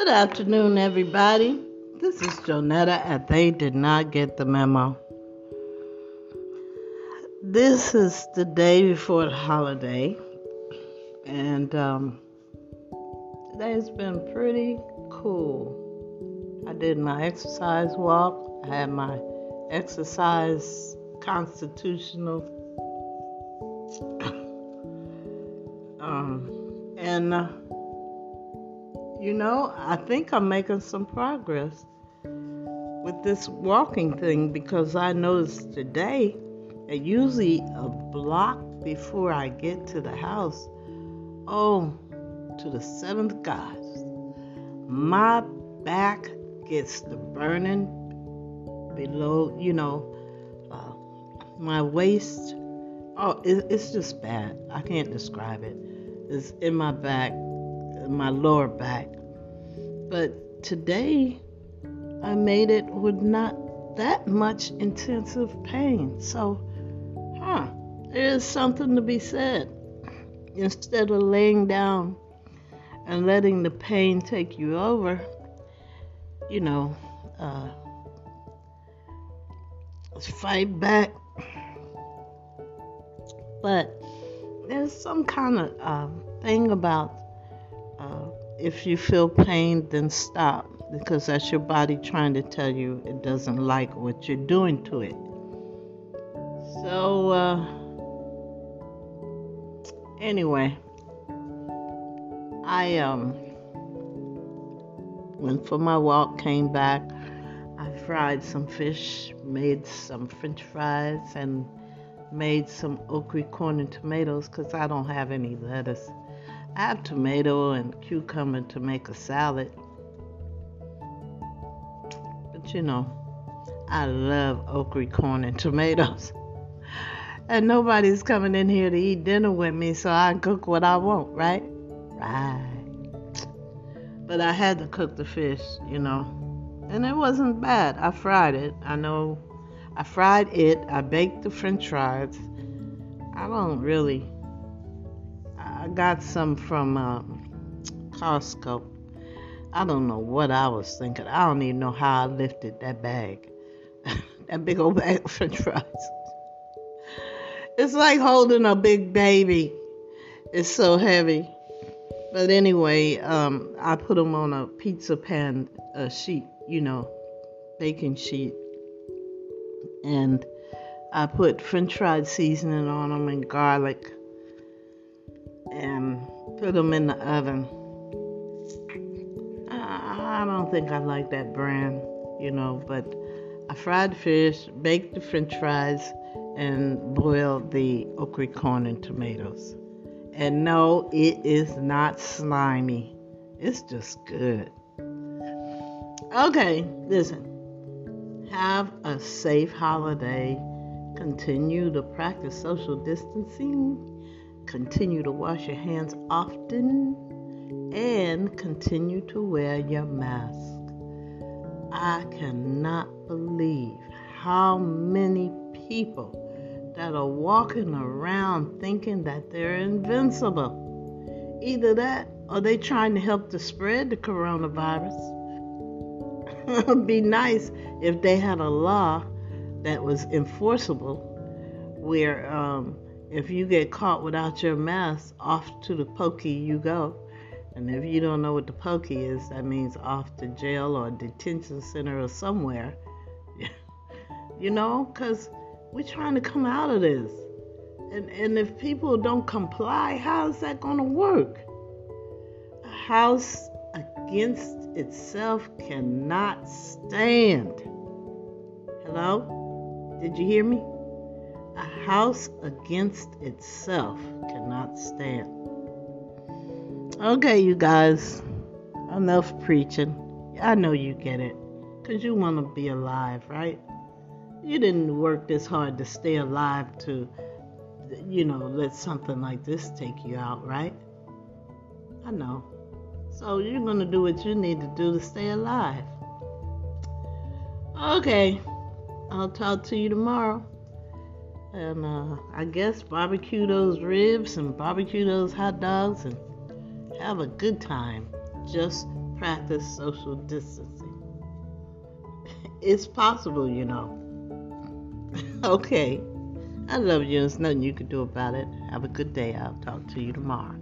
Good afternoon, everybody. This is Jonetta, and they did not get the memo. This is the day before the holiday, and um, today's been pretty cool. I did my exercise walk, I had my exercise constitutional, um, and uh, you know, I think I'm making some progress with this walking thing because I noticed today that usually a block before I get to the house, oh, to the seventh God, my back gets the burning below, you know, uh, my waist. Oh, it, it's just bad. I can't describe it. It's in my back my lower back. But today I made it with not that much intensive pain. So, huh, there's something to be said. Instead of laying down and letting the pain take you over, you know, uh, fight back. But there's some kind of uh, thing about if you feel pain, then stop because that's your body trying to tell you it doesn't like what you're doing to it. So, uh, anyway, I um, went for my walk, came back. I fried some fish, made some french fries, and made some okra corn and tomatoes because I don't have any lettuce. I have tomato and cucumber to make a salad. But you know, I love okra corn and tomatoes. and nobody's coming in here to eat dinner with me, so I cook what I want, right? Right. But I had to cook the fish, you know. And it wasn't bad. I fried it. I know I fried it. I baked the french fries. I don't really I got some from um, Costco. I don't know what I was thinking. I don't even know how I lifted that bag, that big old bag of French fries. It's like holding a big baby. It's so heavy. But anyway, um, I put them on a pizza pan a sheet, you know, baking sheet, and I put French fried seasoning on them and garlic and put them in the oven. I, don't think I like that brand, you know, but I fried fish, baked the french fries, and boiled the okra corn and tomatoes. And no, it is not slimy. It's just good. Okay, listen. Have a safe holiday. Continue to practice social distancing Continue to wash your hands often and continue to wear your mask. I cannot believe how many people that are walking around thinking that they're invincible. Either that or they trying to help to spread the coronavirus. It'd be nice if they had a law that was enforceable where um, if you get caught without your mask, off to the pokey you go. And if you don't know what the pokey is, that means off to jail or detention center or somewhere. you know, because we're trying to come out of this. And, and if people don't comply, how is that going to work? A house against itself cannot stand. Hello? Did you hear me? House against itself cannot stand. Okay, you guys, enough preaching. I know you get it, because you want to be alive, right? You didn't work this hard to stay alive to, you know, let something like this take you out, right? I know. So you're going to do what you need to do to stay alive. Okay, I'll talk to you tomorrow. And uh, I guess barbecue those ribs and barbecue those hot dogs and have a good time. Just practice social distancing. It's possible, you know. okay. I love you, there's nothing you can do about it. Have a good day. I'll talk to you tomorrow.